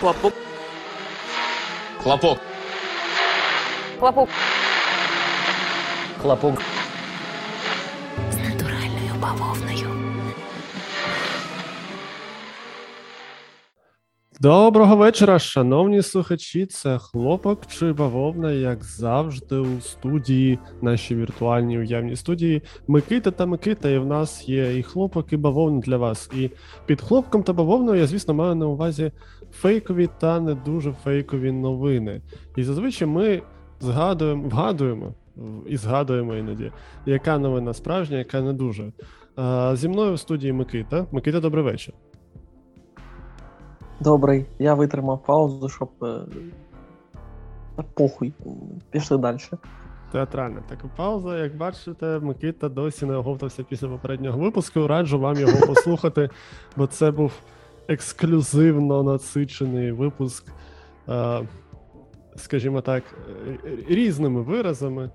Хлопок. Хлопок. Хлопок. Хлопок. З натуральною бавовною. Доброго вечора, шановні слухачі. Це хлопок чи бавовна, як завжди, у студії, нашій віртуальній уявній студії. Микита та Микита, і в нас є і хлопок, і бавовна для вас. І під хлопком та бавовною я, звісно, маю на увазі фейкові та не дуже фейкові новини. І зазвичай ми згадуємо, вгадуємо і згадуємо іноді, яка новина справжня, яка не дуже. Зі мною в студії Микита. Микита, добрий вечір. Добрий. Я витримав паузу, щоб. е, похуй. Пішли далі. Театральна така пауза. Як бачите, Микита досі не оговтався після попереднього випуску. Раджу вам його послухати, бо це був ексклюзивно насичений випуск, е, скажімо так, е, різними виразами,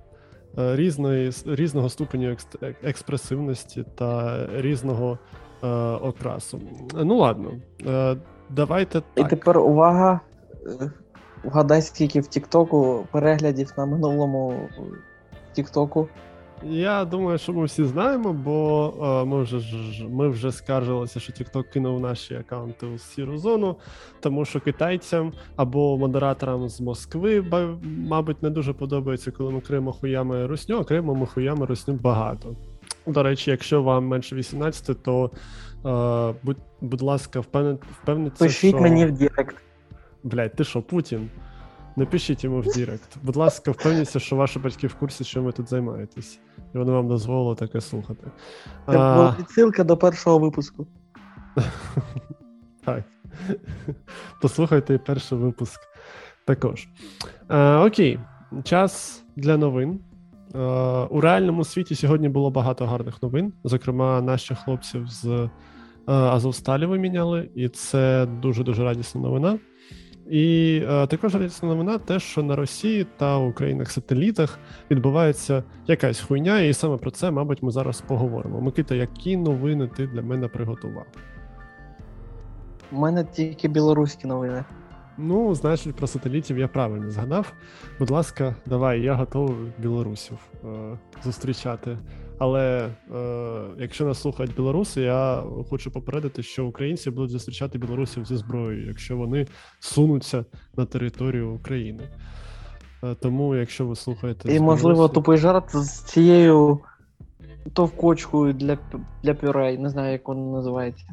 різної, різного ступеню екс- експресивності та різного е, окрасу. Ну ладно, е, давайте І так. тепер увага. Е, Вгадай, скільки в Тіктоку переглядів на минулому Тіктоку. Я думаю, що ми всі знаємо, бо е, ми вже ми вже скаржилися, що TikTok кинув наші аккаунти у сіру зону, тому що китайцям або модераторам з Москви, мабуть, не дуже подобається, коли ми криємо хуями русню, а криємо ми хуями русню багато. До речі, якщо вам менше 18, то е, будь, будь ласка, впевнен, Пишіть що... мені в Директ. Блять, ти що, Путін? Не пишіть йому в Direct. Будь ласка, впевніться, що ваші батьки в курсі, чим ви тут займаєтесь, і вони вам дозволили таке слухати. Це А, була відсилка до першого випуску. так. Послухайте перший випуск також. А, окей, час для новин. Е, у реальному світі сьогодні було багато гарних новин. Зокрема, наших хлопців з е, Азовсталі виміняли, і це дуже дуже радісна новина. І е, також радісна новина, те, що на Росії та у країнах-сателітах відбувається якась хуйня, і саме про це, мабуть, ми зараз поговоримо. Микита, які новини ти для мене приготував? У мене тільки білоруські новини. Ну, значить, про сателітів я правильно згадав. Будь ласка, давай, я готовий білорусів е, зустрічати. Але е, якщо нас слухають білоруси, я хочу попередити, що українці будуть зустрічати білорусів зі зброєю, якщо вони сунуться на територію України. Е, тому, якщо ви слухаєте, І, можливо, тупий жарт з цією товкочкою для, для пюре. Не знаю, як воно називається.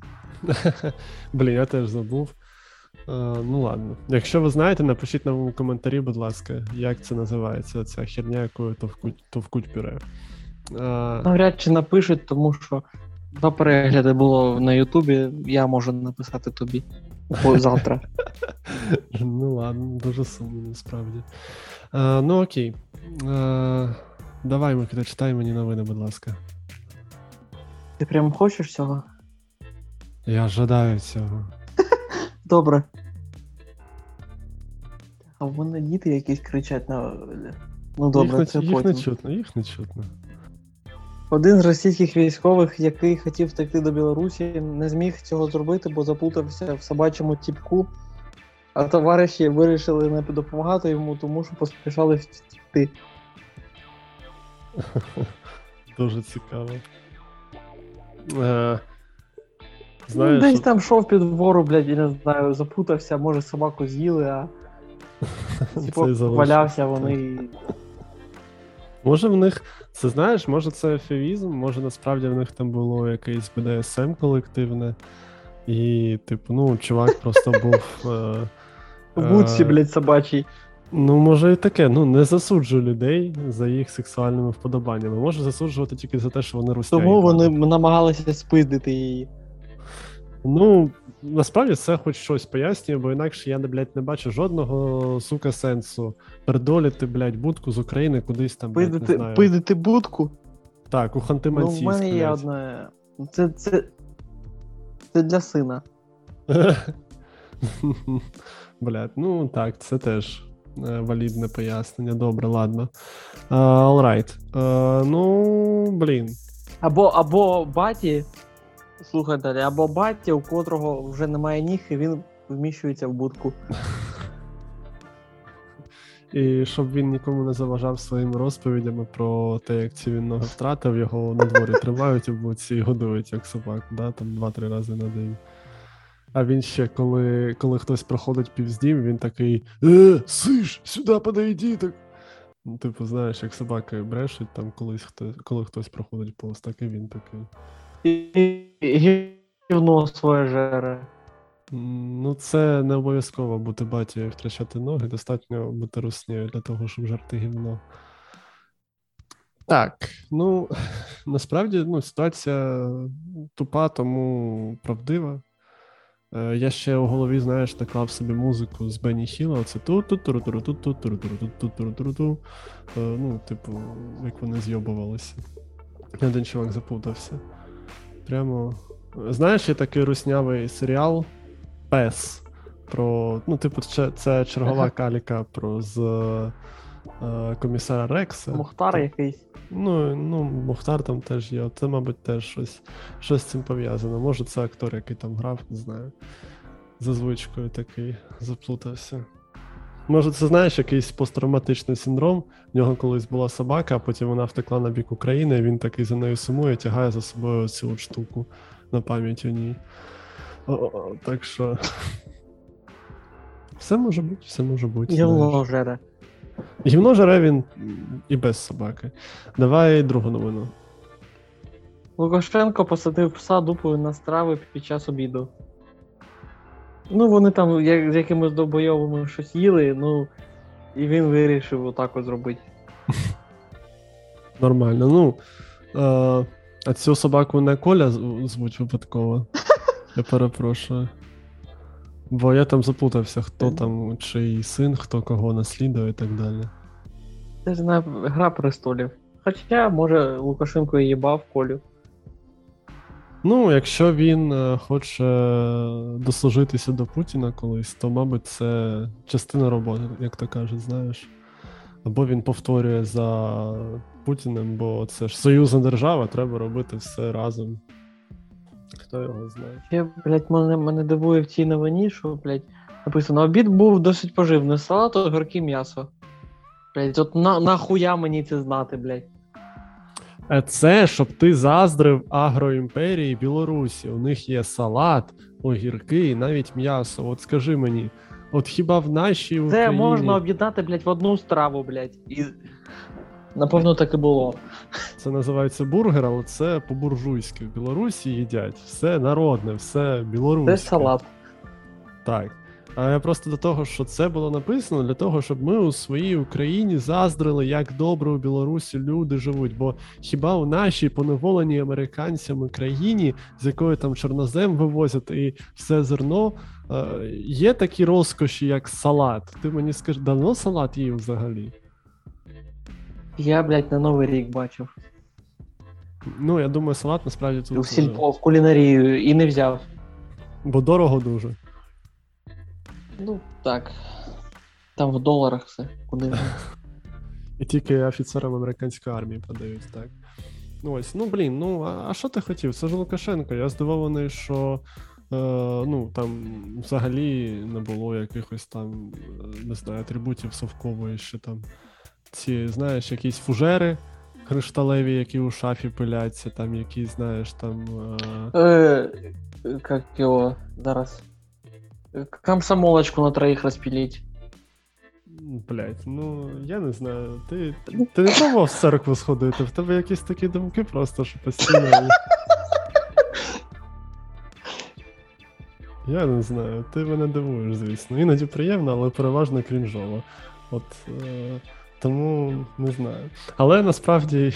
Блін, я теж забув. Е, ну ладно. Якщо ви знаєте, напишіть нам у коментарі, будь ласка, як це називається, ця херня, якою товкуть, товкуть пюре. Е, Навряд чи напишуть, тому що два перегляди було на Ютубі. Я можу написати тобі завтра. ну ладно, дуже сумно, насправді. Е, ну окей. Давай, Микита, читай мені новини, будь ласка. Ти прям хочеш цього? Я жадаю цього. Добре. А в мене діти якісь кричать на. Ну добре, їх, це їх потім. не чутно, їх не чутно. Один з російських військових, який хотів втекти до Білорусі, не зміг цього зробити, бо заплутався в собачому тіпку. А товариші вирішили не допомагати йому, тому що поспішали втекти. Дуже цікаво. Знаєш, десь там шов під вору, блядь, і не знаю, запутався, може собаку з'їли, а типу, валявся вони. Може в них, це знаєш, може це ефевізм, може насправді в них там було якесь БДСМ колективне, і, типу, ну, чувак просто був. Е, В будці, е, блядь, собачий. Ну, може і таке. Ну, не засуджую людей за їх сексуальними вподобаннями. Може засуджувати тільки за те, що вони русняють. Тому вони намагалися спиздити її. Ну, насправді це хоч щось пояснює, бо інакше я, блядь, не бачу жодного сука сенсу передоліти, блядь, будку з України кудись там, блядь, не знаю. пиздити будку. Так, у Ну, Ханти-Мансійськ, в мене є одне. Це, це, це для сина. Блядь, ну так, це теж е, валідне пояснення. Добре, ладно. Uh, alright. Е, ну, блін. Або, або баті, слухай далі, або баті, у котрого вже немає ніг, і він вміщується в будку. І щоб він нікому не заважав своїми розповідями про те, як ці він ноги втратив, його на дворі тримають у буці і годують як собаку, да? там два-три рази на день. А він ще, коли, коли хтось проходить повз дім, він такий: Е, сиш, сюди подойди. Так. Ну, типу, знаєш, як собаки брешуть, там колись хтось, коли хтось проходить повз, так і він такий. І, і гівно своє жере. Ну, це не обов'язково бути батьком і втрачати ноги, достатньо бути руснею для того, щоб жарти гівно. Так, ну насправді ну, ситуація тупа, тому правдива. Е, Я ще у голові, знаєш, наклав собі музику з Бенні Хіла, оце ту ту ту ту туру туру ту ту туру туру ту Ну, типу, як вони зйобувалися. Один чувак запутався. Прямо. Знаєш, є такий руснявий серіал Пес. Про. Ну, типу, це, це чергова Ага. каліка про з е, комісара Рекса. Мухтар якийсь. Ну, ну, Мухтар там теж є. Це, мабуть, теж щось, щось з цим пов'язано. Може, це актор, який там грав, не знаю. За звичкою такий заплутався. Може, це знаєш якийсь посттравматичний синдром. В нього колись була собака, а потім вона втекла на бік України, і він такий за нею сумує, тягає за собою цю от штуку на пам'ять у ній. О, так що. Все може бути, все може бути. Гівно жере. Гівно жере він і без собаки. Давай другу новину. Лукашенко посадив пса дупою на страви під час обіду. Ну, вони там як, з якимись довбойовими щось їли, ну, і він вирішив отак от зробити. Нормально. Ну. Е, а цю собаку не Коля звуть випадково. Я перепрошую. Бо я там заплутався, хто там, чий син, хто кого наслідує і так далі. Це ж не гра престолів. Хоча, може, Лукашенко і їбав Колю. Ну, якщо він е, хоче дослужитися до Путіна колись, то, мабуть, це частина роботи, як то кажуть, знаєш. Або він повторює за Путіним, бо це ж союзна держава, треба робити все разом. Хто його знає? Ще, блядь, мене, мене дивує в цій новині, що, блядь, написано, обід був досить поживний. Салат, огірки, м'ясо. Блядь, от на, нахуя мені це знати, блядь. Це щоб ти заздрив агроімперії Білорусі. У них є салат, огірки і навіть м'ясо. От скажи мені, от хіба в нашій Це можна об'єднати, блядь, в одну страву, блядь. І... Напевно, так і було. Це називається бургер, але це по-буржуйськи. В Білорусі їдять все народне, все білоруське. Це салат. Так. А я просто до того, що це було написано для того, щоб ми у своїй Україні заздрили, як добре у Білорусі люди живуть. Бо хіба у нашій поневоленій американцями країні, з якої там чорнозем вивозять і все зерно, е, є такі розкоші, як салат. Ти мені скажи, давно салат їв взагалі? Я, блядь, на Новий рік бачив. Ну, я думаю, салат насправді тут. Е, сільпо, в кулінарію і не взяв. Бо дорого дуже. Ну, так. Там в доларах все. Куди. І тільки офіцерам американської армії подають, так. Ну ось, ну блін, ну а що ти хотів? Це ж Лукашенко. Я здивований, що е, ну там взагалі не було якихось там, е, не знаю, атрибутів совкової, що там ці, знаєш, якісь фужери кришталеві, які у шафі пиляться, там якісь, знаєш, там. Е, Е, Как його зараз. Комсомолочку на троїх розпіліть. Блять, ну я не знаю. Ти, ти не пробував в церкву сходити? В тебе якісь такі думки просто, що постійно. Я не знаю, ти мене дивуєш, звісно. Іноді приємно, але переважно крінжово. От е, тому не знаю. Але насправді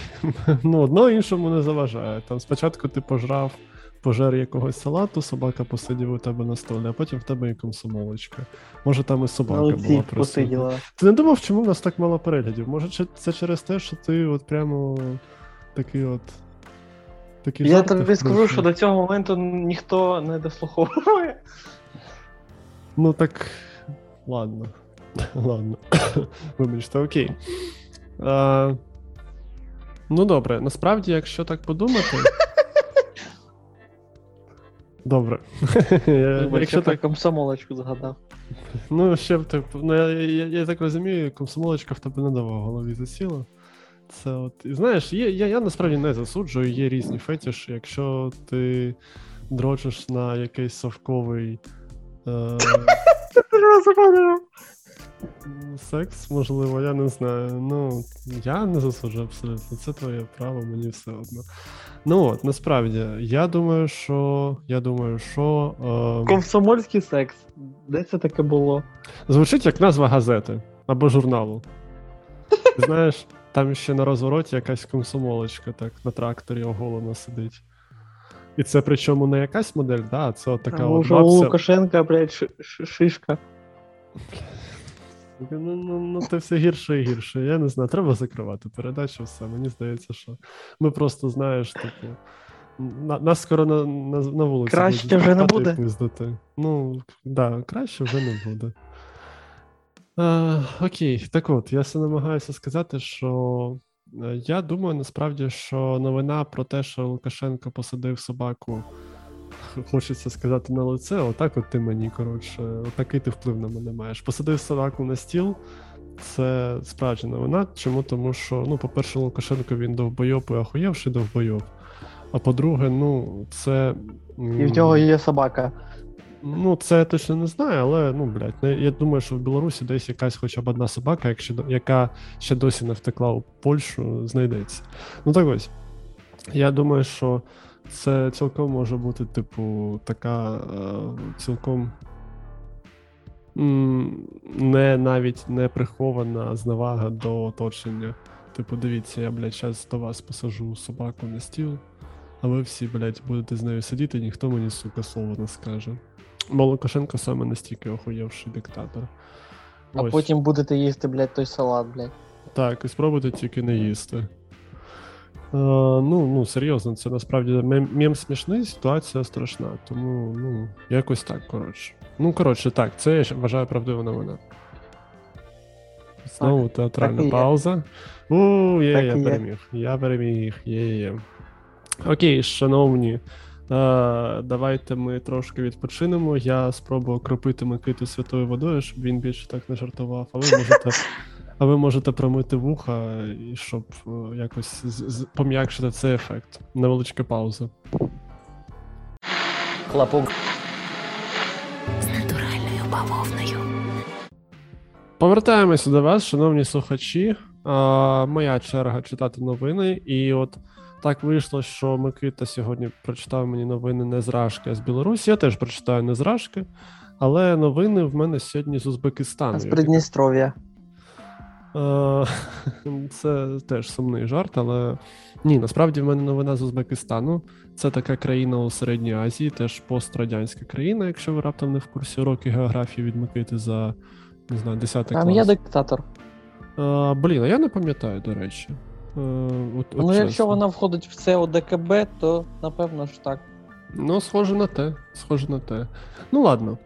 ну, одно іншому не заважає. Там спочатку ти пожрав пожер якогось салату, собака посидів у тебе на столі, а потім в тебе і комсомолочка. Може, там і собака була Олексій присутня. Ти не думав, чому в нас так мало переглядів? Може, це через те, що ти от прямо такий от. Такий Я тобі скажу, що до цього моменту ніхто не дослуховує. Ну так. Ладно. Ладно. Вибачте, окей. А, ну добре, насправді, якщо так подумати. Добре. Вибач, Якщо я так, комсомолочку згадав. ну ще б так, ну я, я, я так розумію, комсомолочка в тебе не давав голові засіла. Це от, і знаєш, є, я, я насправді не засуджую, є різні фетіші. Якщо ти дрочиш на якийсь совковий е, секс, можливо, я не знаю. Ну, я не засуджую абсолютно. Це твоє право, мені все одно. Ну от, насправді, я думаю, що. Я думаю, що. Е, Комсомольський секс. Де це таке було? Звучить як назва газети або журналу. Ти Знаєш, там ще на розвороті якась комсомолочка так на тракторі оголена сидить. І це причому не якась модель, да, це от така от уже у бабця. Лукашенка, блядь, ши- ши- шишка. Ну, ну, ну, це все гірше і гірше. Я не знаю, треба закривати передачу, все. Мені здається, що ми просто, знаєш, типу. На, нас скоро на, на, на вулиці. Краще будуть вже не буде? пиздити. Ну, да, краще вже не буде. А, окей, так от, я все намагаюся сказати, що е, я думаю насправді, що новина про те, що Лукашенко посадив собаку, хочеться сказати на лице, отак от ти мені, коротше, отакий ти вплив на мене маєш. Посадив собаку на стіл. Це справжня новина. Чому? Тому що, ну, по-перше, Лукашенко він довбойоб і охуєвший довбойоб. А по-друге, ну, це. І в нього є собака. Ну, це я точно не знаю, але ну, блядь, я думаю, що в Білорусі десь якась хоча б одна собака, якщо, яка ще досі не втекла у Польщу, знайдеться. Ну так ось. Я думаю, що це цілком може бути, типу, така е, цілком не навіть не прихована зневага до оточення. Типу, дивіться, я, блядь, зараз до вас посажу собаку на стіл, а ви всі, блядь, будете з нею сидіти, ніхто мені, сука, слова не скаже. Бо Лукашенко саме настільки охуєвший диктатор. А Ось. потім будете їсти, блядь, той салат, блядь. Так, і спробуйте тільки не їсти. Е, ну, ну, серйозно, це насправді мем, мем смішний, ситуація страшна. Тому, ну, якось так, коротше. Ну, коротше, так, це я вважаю правдива новина. Знову театральна так пауза. У, є, Так я є. переміг. Я переміг, є, є. Окей, шановні. Е, давайте ми трошки відпочинемо. Я спробую окропити Микиту святою водою, щоб він більше так не жартував. А ви можете, а ви можете промити вуха, і щоб е, якось пом'якшити цей ефект. Невеличка пауза. Хлопок. З натуральною бавовною. Повертаємося до вас, шановні слухачі. А, моя черга читати новини. І от так вийшло, що Микита сьогодні прочитав мені новини не з Рашки, а з Білорусі. Я теж прочитаю не з Рашки, але новини в мене сьогодні з Узбекистану. А з Я Придністров'я. Е, Це теж сумний жарт, але ні, насправді в мене новина з Узбекистану. Це така країна у Середній Азії, теж пострадянська країна, якщо ви раптом не в курсі уроки географії від Микити за не знаю, 10 клас. Там є диктатор. Е, Блін, а я не пам'ятаю, до речі. Е, От, от Ну, чесно. якщо вона входить в це ОДКБ, то напевно ж так. Ну, схоже на те. Схоже на те. Ну ладно.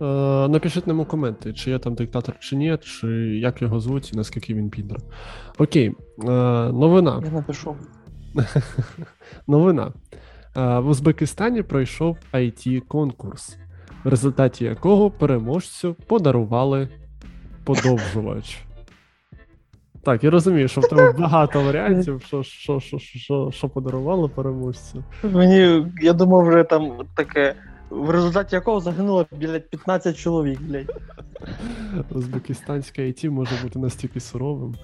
Е, напишіть нам у коменти, чи є там диктатор, чи ні, чи як його звуть і наскільки він підер. Окей. Е, новина. Я напишу. Новина. Е, В Узбекистані пройшов it конкурс, в результаті якого переможцю подарували подовжувач. Так, я розумію, що в тебе багато варіантів, що, що, що, що, що подарували переможцю. Мені, я думав, вже там таке, в результаті якого загинуло, блядь, 15 чоловік, блядь. Узбекистанське IT може бути настільки суровим,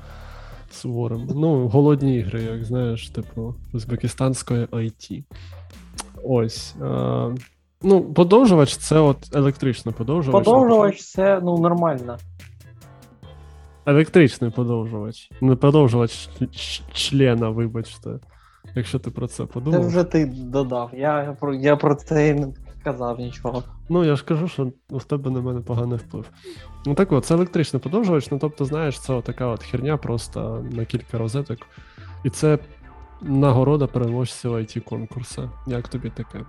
суворим. Ну, голодні ігри, як знаєш, типу, узбекистанської IT. Ось. Е, ну, подовжувач це от електричний подовжувач. Подовжувач це ну нормально. Електричний подовжувач. Не подовжувач члена, вибачте. Якщо ти про це подумав. Це вже ти додав. Я, про- я про це і не казав нічого. Ну, я ж кажу, що в тебе на мене поганий вплив. Ну так от, це електричний подовжувач, ну тобто, знаєш, це така от херня просто на кілька розеток. І це нагорода переможців it конкурсу. Як тобі таке?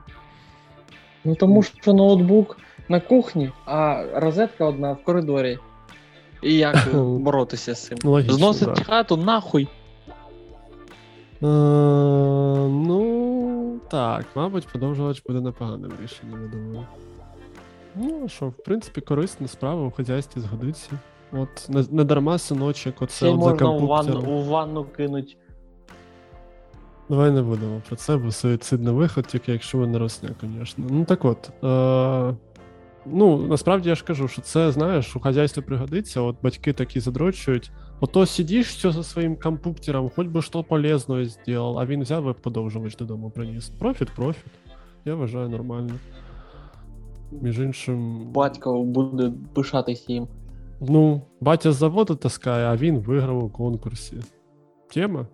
Ну тому що ноутбук на кухні, а розетка одна в коридорі. І як боротися з цим? Логічно, Зносить да. хату нахуй. Е, ну, так, мабуть, подовжувач буде непоганим рішенням, я думаю. Ну, що, в принципі, корисна справа у хазяйстві згодиться. От, не, не дарма синочок, оце Ще от за можна у ванну, у ванну кинуть. Давай не будемо про це, бо суїцидний виход, тільки якщо ви не росня, звісно. Ну так от. Е- ну, насправді я ж кажу, що це, знаєш, у хазяйстві пригодиться, от батьки такі задрочують. Ото сидиш все за своїм компуктером, хоч би що полезного зробив, а він взяв і подовжувач додому приніс. Профіт, профіт. Я вважаю нормально. Між іншим, Батько буде пишатись їм. ну, батя з заводу таскає, а він виграв у конкурсі. Тема.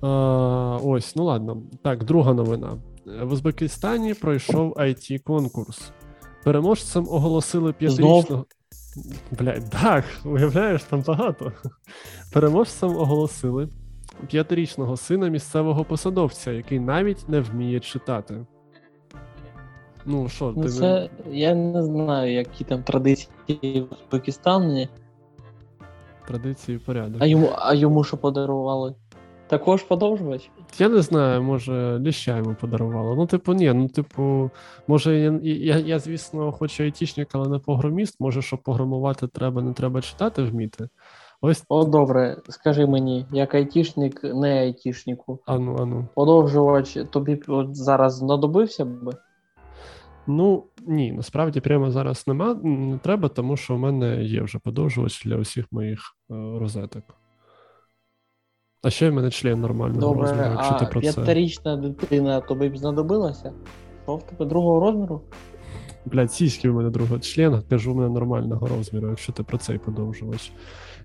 А, ось, ну ладно. Так, друга новина. В Узбекистані пройшов it конкурс. Переможцем оголосили п'ятирічного. Блядь, так, уявляєш, там багато. Переможцем оголосили п'ятирічного сина місцевого посадовця, який навіть не вміє читати. Ну, що, ти Ну, не- це я не знаю, які там традиції в Узбекистані, традиції порядок. а йому, а йому що подарували? Також подовжувач? Я не знаю, може, ліща йому подарувало. Ну, типу, ні, ну, типу, може, я, я, я звісно, хочу айтішник, але не програміст. Може, щоб програмувати треба, не треба читати вміти. Ось, О, добре, скажи мені, як айтішник, не айтішнику, ану, ану. подовжувач тобі от зараз знадобився б? Ну, ні, насправді прямо зараз нема, не треба, тому що в мене є вже подовжувач для усіх моїх е, розеток. А ще в мене член нормального розміру, Добре, якщо ти про це. п'ятирічна дитина тобі б знадобилася? Що в тебе другого розміру? Блядь, сіськи у мене другого члена, кажу, у мене нормального розміру, якщо ти про цей подовжувач.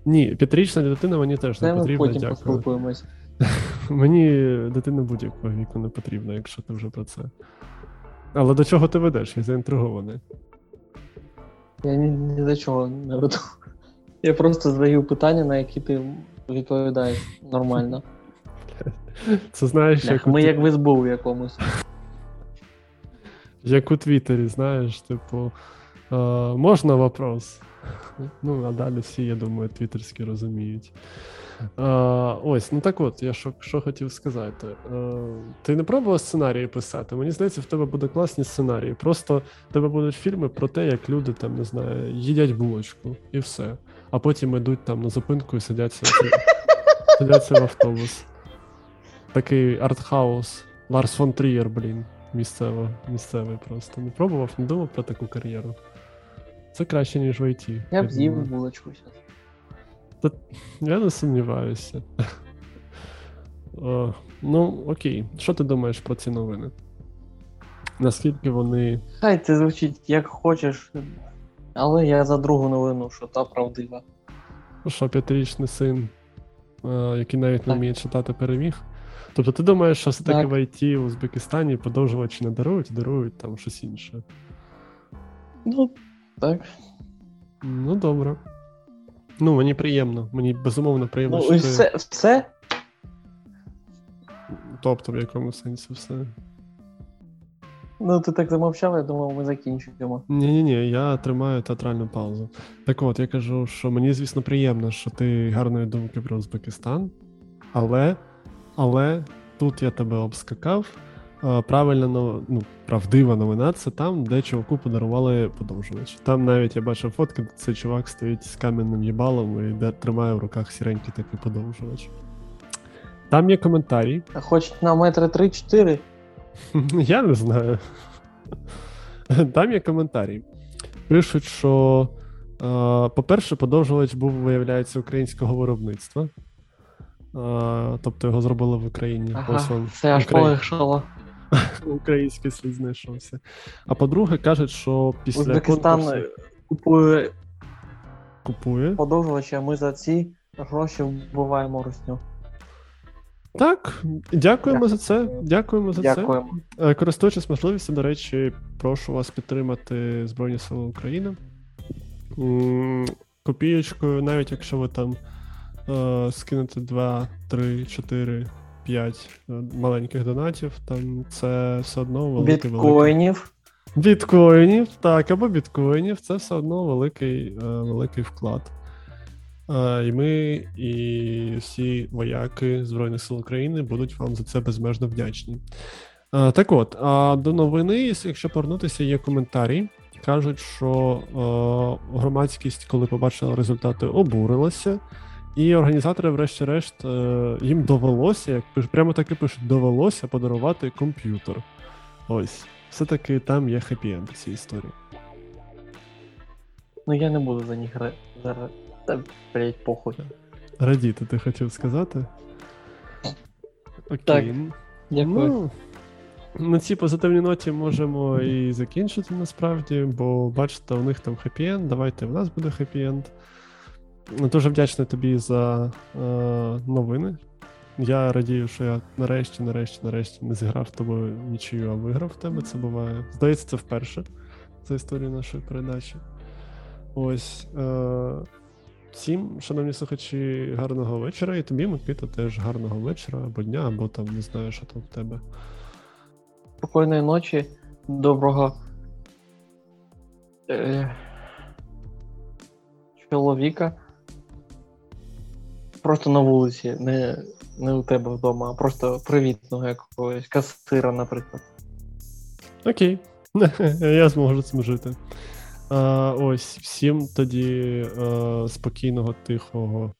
Ні, п'ятирічна дитина мені теж Це не ми потрібна, потім дякую. Мені дитина будь-якого віку не потрібна, якщо ти вже про це. Але до чого ти ведеш? Я заінтригований. Я ні, ні до чого не веду. Я просто задаю питання, на які ти відповідаєш нормально. Це знаєш, як, Ми у, як в СБУ якомусь. як у Твіттері, знаєш, типу, е, можна вопрос? Ну, а далі всі, я думаю, твіттерські розуміють. Е, ось, ну так от, я що, що хотів сказати. Е, ти не пробував сценарії писати? Мені здається, в тебе буде класні сценарії. Просто в тебе будуть фільми про те, як люди там, не знаю, їдять булочку і все. А потім йдуть там на зупинку і сидяться, сидяться в автобус. Такий артхаус. Ларс фон Трієр, блін. Місцево, місцевий просто. Не пробував, не думав про таку кар'єру. Це краще, ніж в IT. Я б з'їв булочку зараз. Я не сумніваюся. О, ну, окей. Що ти думаєш про ці новини? Наскільки вони. Хай це звучить як хочеш, але я за другу новину, що та правдива. Ну що, п'ятирічний син, е, який навіть не вміє читати, переміг. Тобто ти думаєш, що все-таки Так. в IT в Узбекистані подовжувачі не дарують, дарують там щось інше. Ну, так. Ну, добре. Ну, мені приємно. Мені безумовно приємно, Ну, що і ти... все, все. Тобто, в якому сенсі все. Ну, ти так замовчав, я думав, ми закінчуємо. Ні, ні, я тримаю театральну паузу. Так от, я кажу, що мені, звісно, приємно, що ти гарної думки про Узбекистан, але, але тут я тебе обскакав. Е, Правильна нов- ну, правдива новина це там, де чуваку подарували подовжувач. Там навіть я бачив фотки, де цей чувак стоїть з кам'яним їбалом і де тримає в руках сіренький такий подовжувач. Там є коментарі. А хоч на метри 3-4. Я не знаю. Там є коментарі. Пишуть, що, е, по-перше, подовжувач був, виявляється, українського виробництва. Е, тобто його зробили в Україні. Ось Ага, он, це аж Україн- полегшало. Український слід знайшовся. А по-друге, кажуть, що після Узбекистан конкурсу купує купує. подовжувачі, а ми за ці гроші вбиваємо русню. Так, дякуємо за це. Дякуємо за це. Дякуємо. Е, Користуючись можливістю, до речі, прошу вас підтримати Збройні Сили України. Копієчкою, навіть якщо ви там е, скинете 2, 3, 4, 5 е, маленьких донатів, там це все одно великий великий. Біткоїнів. Біткоїнів, так, або біткоїнів, це все одно великий, е, великий вклад. І ми, і всі вояки Збройних сил України будуть вам за це безмежно вдячні. Так от, а до новини, якщо повернутися, є коментарі. Кажуть, що громадськість, коли побачила результати, обурилася, і організатори, врешті-решт, е, їм довелося, як прямо таки пишуть, довелося подарувати комп'ютер. Ось, все-таки там є хеппі-енд цій історії. Ну я не буду за них зараз. Та, блять, похуй. Радіти, ти хотів сказати? Окей. Так. Дякую. Ну, на цій позитивній ноті можемо і закінчити насправді, бо бачите, у них там хеппі-енд, давайте в нас буде хеппі-енд. Дуже вдячний тобі за е, новини. Я радію, що я нарешті, нарешті, нарешті не зіграв з тобою нічию, а виграв в тебе. Це буває. Здається, це вперше за історію нашої передачі. Ось. Е, всім, шановні слухачі, гарного вечора. І тобі, Микита, теж гарного вечора або дня, або там не знаю, що там в тебе. Спокійної ночі, доброго е, чоловіка. Просто на вулиці, не, не у тебе вдома, а просто привітного якогось касира, наприклад. Окей, я зможу цим жити. А, ось, всім тоді е, спокійного, тихого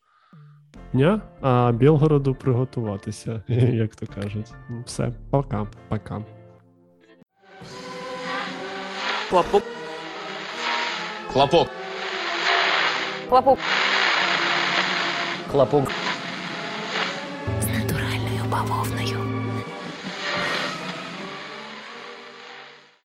дня, а Білгороду приготуватися, як то кажуть. Все, пока, пока. Хлопок. Хлопок. Хлопок. Хлопок. З натуральною бавовною.